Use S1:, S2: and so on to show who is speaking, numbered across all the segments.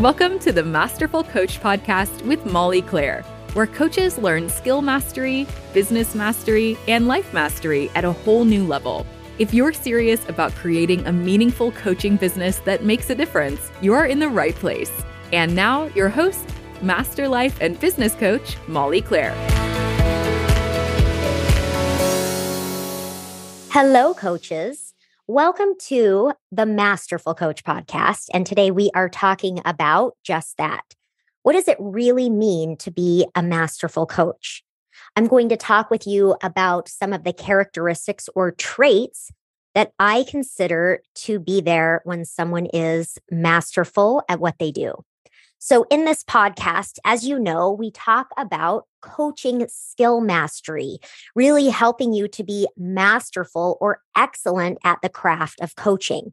S1: Welcome to the Masterful Coach Podcast with Molly Claire, where coaches learn skill mastery, business mastery, and life mastery at a whole new level. If you're serious about creating a meaningful coaching business that makes a difference, you're in the right place. And now, your host, Master Life and Business Coach, Molly Claire.
S2: Hello, coaches. Welcome to the Masterful Coach podcast. And today we are talking about just that. What does it really mean to be a masterful coach? I'm going to talk with you about some of the characteristics or traits that I consider to be there when someone is masterful at what they do. So, in this podcast, as you know, we talk about coaching skill mastery, really helping you to be masterful or excellent at the craft of coaching.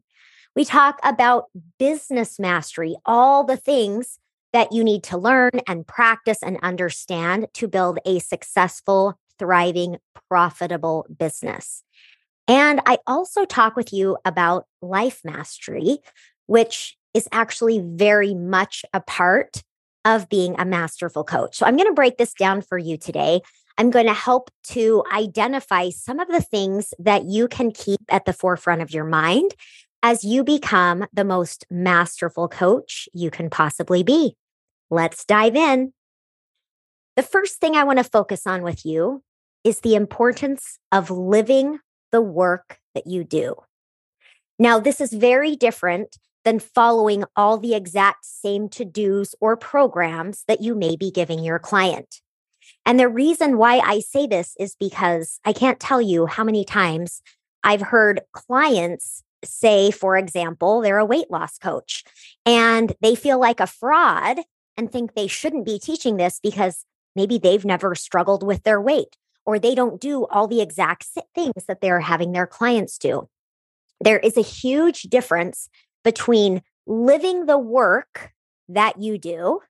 S2: We talk about business mastery, all the things that you need to learn and practice and understand to build a successful, thriving, profitable business. And I also talk with you about life mastery, which is actually very much a part of being a masterful coach. So I'm going to break this down for you today. I'm going to help to identify some of the things that you can keep at the forefront of your mind as you become the most masterful coach you can possibly be. Let's dive in. The first thing I want to focus on with you is the importance of living the work that you do. Now, this is very different than following all the exact same to dos or programs that you may be giving your client. And the reason why I say this is because I can't tell you how many times I've heard clients say, for example, they're a weight loss coach and they feel like a fraud and think they shouldn't be teaching this because maybe they've never struggled with their weight or they don't do all the exact things that they're having their clients do. There is a huge difference between living the work that you do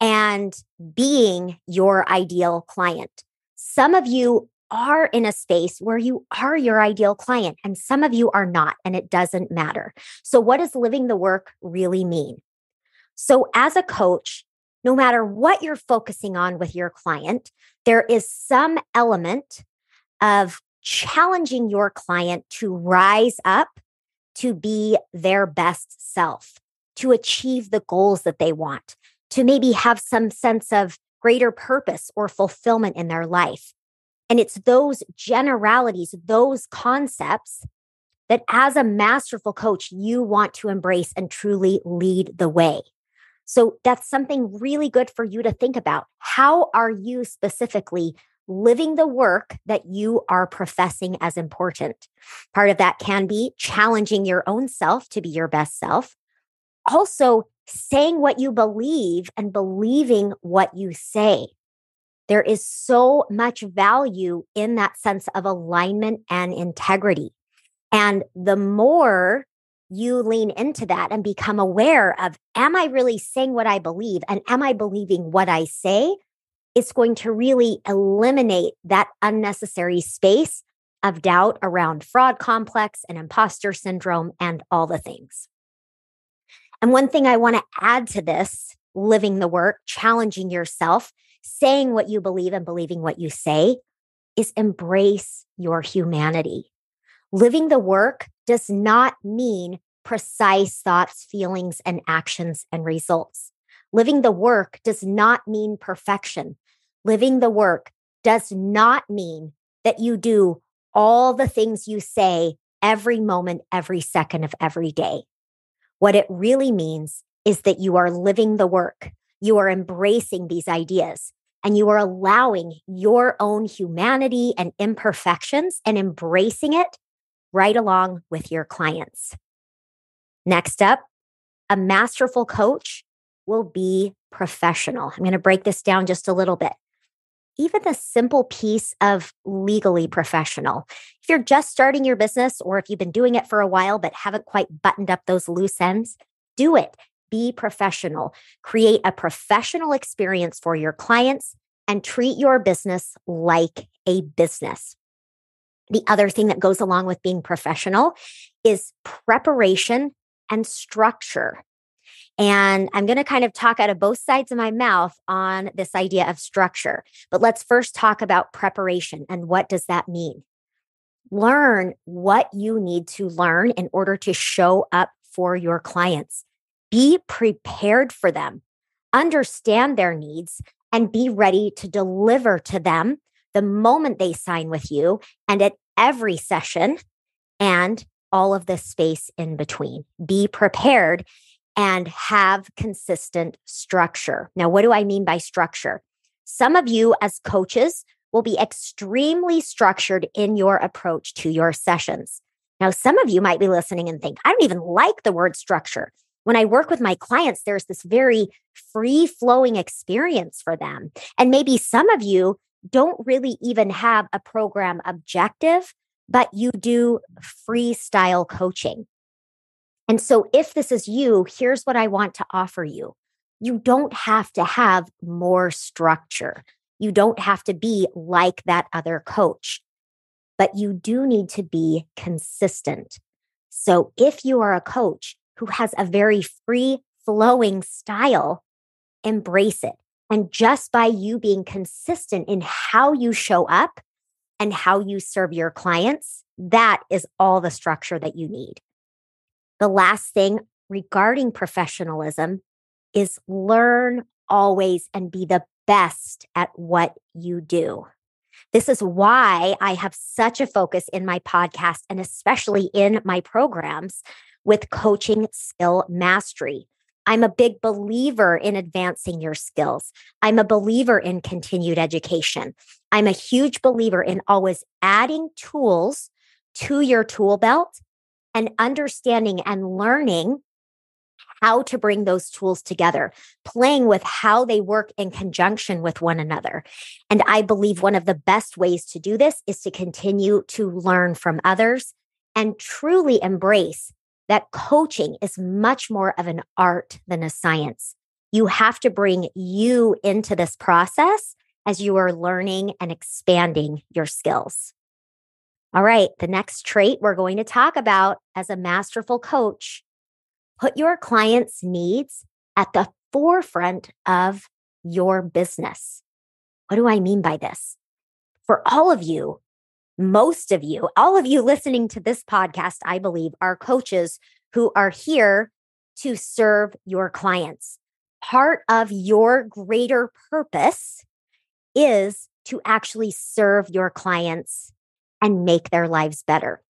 S2: and being your ideal client. Some of you are in a space where you are your ideal client, and some of you are not, and it doesn't matter. So, what does living the work really mean? So, as a coach, no matter what you're focusing on with your client, there is some element of challenging your client to rise up to be their best self, to achieve the goals that they want, to maybe have some sense of greater purpose or fulfillment in their life. And it's those generalities, those concepts that as a masterful coach, you want to embrace and truly lead the way. So that's something really good for you to think about. How are you specifically living the work that you are professing as important. Part of that can be challenging your own self to be your best self. Also, saying what you believe and believing what you say. There is so much value in that sense of alignment and integrity. And the more you lean into that and become aware of, am I really saying what I believe? And am I believing what I say? It's going to really eliminate that unnecessary space of doubt around fraud complex and imposter syndrome and all the things. And one thing I want to add to this living the work, challenging yourself, saying what you believe and believing what you say is embrace your humanity. Living the work does not mean precise thoughts, feelings, and actions and results. Living the work does not mean perfection. Living the work does not mean that you do all the things you say every moment, every second of every day. What it really means is that you are living the work. You are embracing these ideas and you are allowing your own humanity and imperfections and embracing it right along with your clients. Next up, a masterful coach will be professional. I'm going to break this down just a little bit. Even the simple piece of legally professional. If you're just starting your business or if you've been doing it for a while but haven't quite buttoned up those loose ends, do it. Be professional. Create a professional experience for your clients and treat your business like a business. The other thing that goes along with being professional is preparation and structure. And I'm going to kind of talk out of both sides of my mouth on this idea of structure. But let's first talk about preparation and what does that mean? Learn what you need to learn in order to show up for your clients. Be prepared for them, understand their needs, and be ready to deliver to them the moment they sign with you and at every session and all of the space in between. Be prepared and have consistent structure. Now, what do I mean by structure? Some of you, as coaches, will be extremely structured in your approach to your sessions. Now, some of you might be listening and think, I don't even like the word structure. When I work with my clients, there's this very free flowing experience for them. And maybe some of you don't really even have a program objective, but you do freestyle coaching. And so, if this is you, here's what I want to offer you. You don't have to have more structure. You don't have to be like that other coach, but you do need to be consistent. So, if you are a coach who has a very free flowing style, embrace it. And just by you being consistent in how you show up and how you serve your clients, that is all the structure that you need. The last thing regarding professionalism is learn always and be the best at what you do. This is why I have such a focus in my podcast and especially in my programs with coaching skill mastery. I'm a big believer in advancing your skills. I'm a believer in continued education. I'm a huge believer in always adding tools to your tool belt and understanding and learning how to bring those tools together, playing with how they work in conjunction with one another. And I believe one of the best ways to do this is to continue to learn from others and truly embrace that coaching is much more of an art than a science. You have to bring you into this process as you are learning and expanding your skills. All right, the next trait we're going to talk about as a masterful coach put your client's needs at the forefront of your business. What do I mean by this? For all of you, most of you, all of you listening to this podcast, I believe, are coaches who are here to serve your clients. Part of your greater purpose is to actually serve your clients and make their lives better.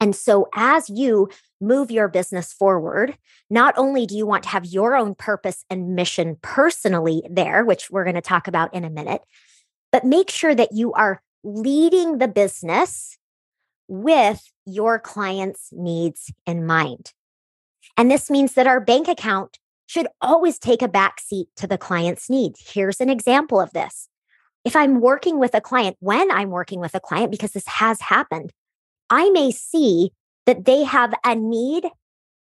S2: And so, as you move your business forward, not only do you want to have your own purpose and mission personally there, which we're going to talk about in a minute, but make sure that you are leading the business with your client's needs in mind. And this means that our bank account should always take a backseat to the client's needs. Here's an example of this. If I'm working with a client, when I'm working with a client, because this has happened, I may see that they have a need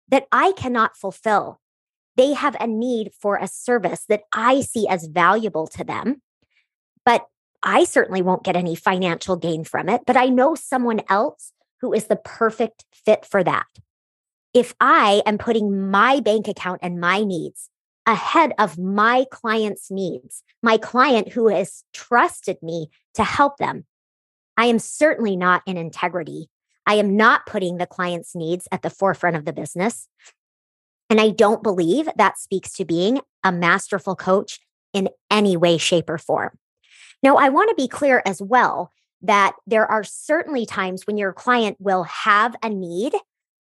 S2: that I cannot fulfill. They have a need for a service that I see as valuable to them, but I certainly won't get any financial gain from it, but I know someone else who is the perfect fit for that. If I am putting my bank account and my needs ahead of my client's needs, my client who has trusted me to help them, I am certainly not in integrity. I am not putting the client's needs at the forefront of the business. And I don't believe that speaks to being a masterful coach in any way, shape, or form. Now, I want to be clear as well that there are certainly times when your client will have a need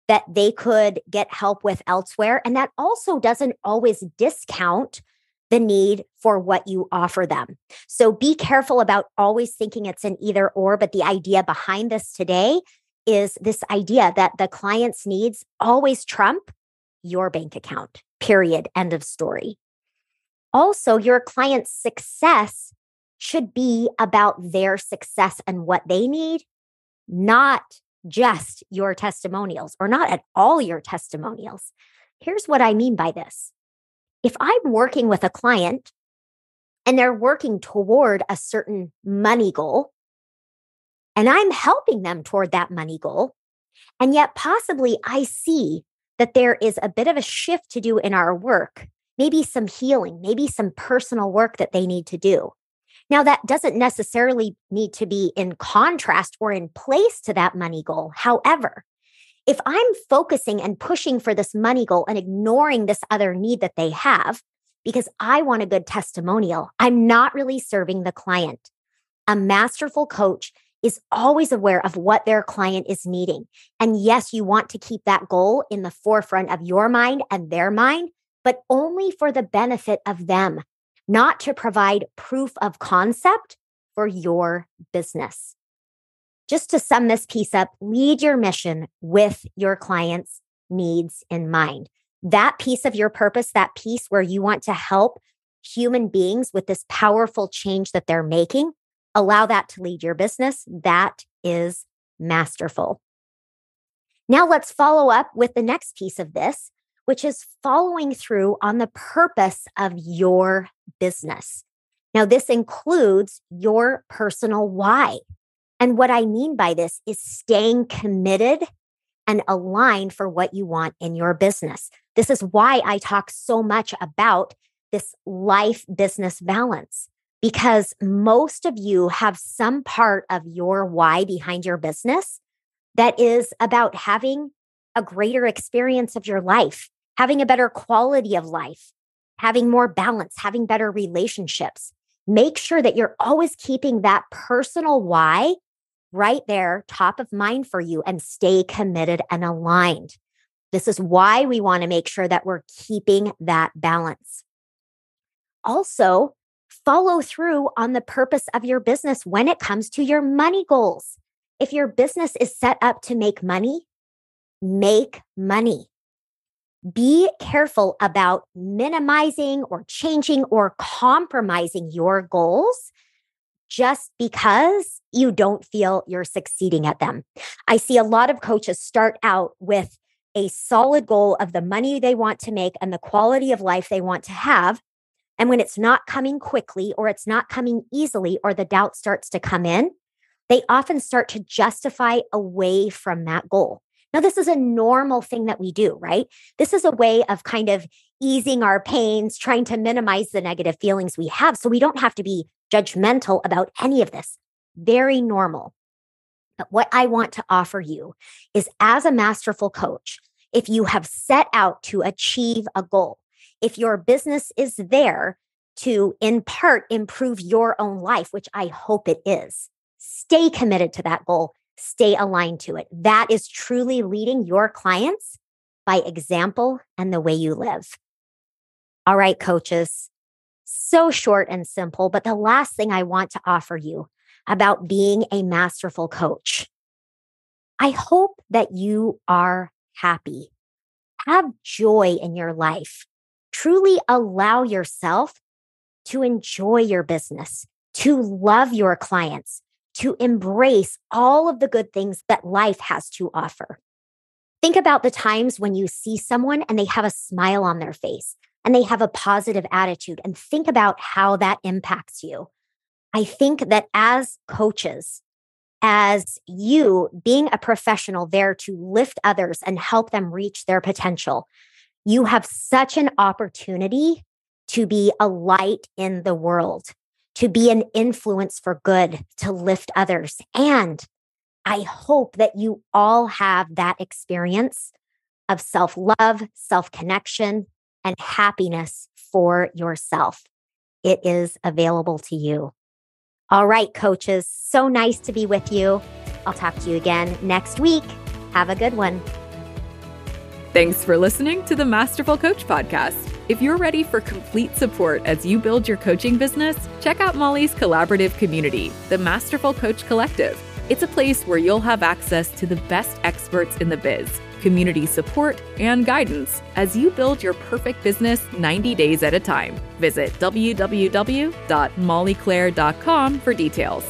S2: that they could get help with elsewhere. And that also doesn't always discount the need for what you offer them. So be careful about always thinking it's an either or. But the idea behind this today is this idea that the client's needs always trump your bank account, period. End of story. Also, your client's success should be about their success and what they need, not just your testimonials or not at all your testimonials. Here's what I mean by this. If I'm working with a client and they're working toward a certain money goal, and I'm helping them toward that money goal, and yet possibly I see that there is a bit of a shift to do in our work, maybe some healing, maybe some personal work that they need to do. Now, that doesn't necessarily need to be in contrast or in place to that money goal. However, if I'm focusing and pushing for this money goal and ignoring this other need that they have because I want a good testimonial, I'm not really serving the client. A masterful coach is always aware of what their client is needing. And yes, you want to keep that goal in the forefront of your mind and their mind, but only for the benefit of them, not to provide proof of concept for your business. Just to sum this piece up, lead your mission with your client's needs in mind. That piece of your purpose, that piece where you want to help human beings with this powerful change that they're making, allow that to lead your business. That is masterful. Now let's follow up with the next piece of this, which is following through on the purpose of your business. Now, this includes your personal why. And what I mean by this is staying committed and aligned for what you want in your business. This is why I talk so much about this life business balance because most of you have some part of your why behind your business that is about having a greater experience of your life, having a better quality of life, having more balance, having better relationships. Make sure that you're always keeping that personal why right there, top of mind for you, and stay committed and aligned. This is why we want to make sure that we're keeping that balance. Also, follow through on the purpose of your business when it comes to your money goals. If your business is set up to make money, make money. Be careful about minimizing or changing or compromising your goals just because you don't feel you're succeeding at them. I see a lot of coaches start out with a solid goal of the money they want to make and the quality of life they want to have. And when it's not coming quickly or it's not coming easily or the doubt starts to come in, they often start to justify away from that goal. Now, this is a normal thing that we do, right? This is a way of kind of easing our pains, trying to minimize the negative feelings we have so we don't have to be judgmental about any of this. Very normal. But what I want to offer you is as a masterful coach, if you have set out to achieve a goal, if your business is there to, in part, improve your own life, which I hope it is, stay committed to that goal, stay aligned to it. That is truly leading your clients by example and the way you live. All right, coaches, so short and simple. But the last thing I want to offer you about being a masterful coach I hope that you are happy. Have joy in your life. Truly allow yourself to enjoy your business, to love your clients, to embrace all of the good things that life has to offer. Think about the times when you see someone and they have a smile on their face and they have a positive attitude and think about how that impacts you. I think that as coaches, as you being a professional there to lift others and help them reach their potential, you have such an opportunity to be a light in the world, to be an influence for good, to lift others. And I hope that you all have that experience of self love, self connection, and happiness for yourself. It is available to you. All right, coaches, so nice to be with you. I'll talk to you again next week. Have a good one.
S1: Thanks for listening to the Masterful Coach Podcast. If you're ready for complete support as you build your coaching business, check out Molly's collaborative community, the Masterful Coach Collective. It's a place where you'll have access to the best experts in the biz community support, and guidance as you build your perfect business 90 days at a time. Visit www.mollyclaire.com for details.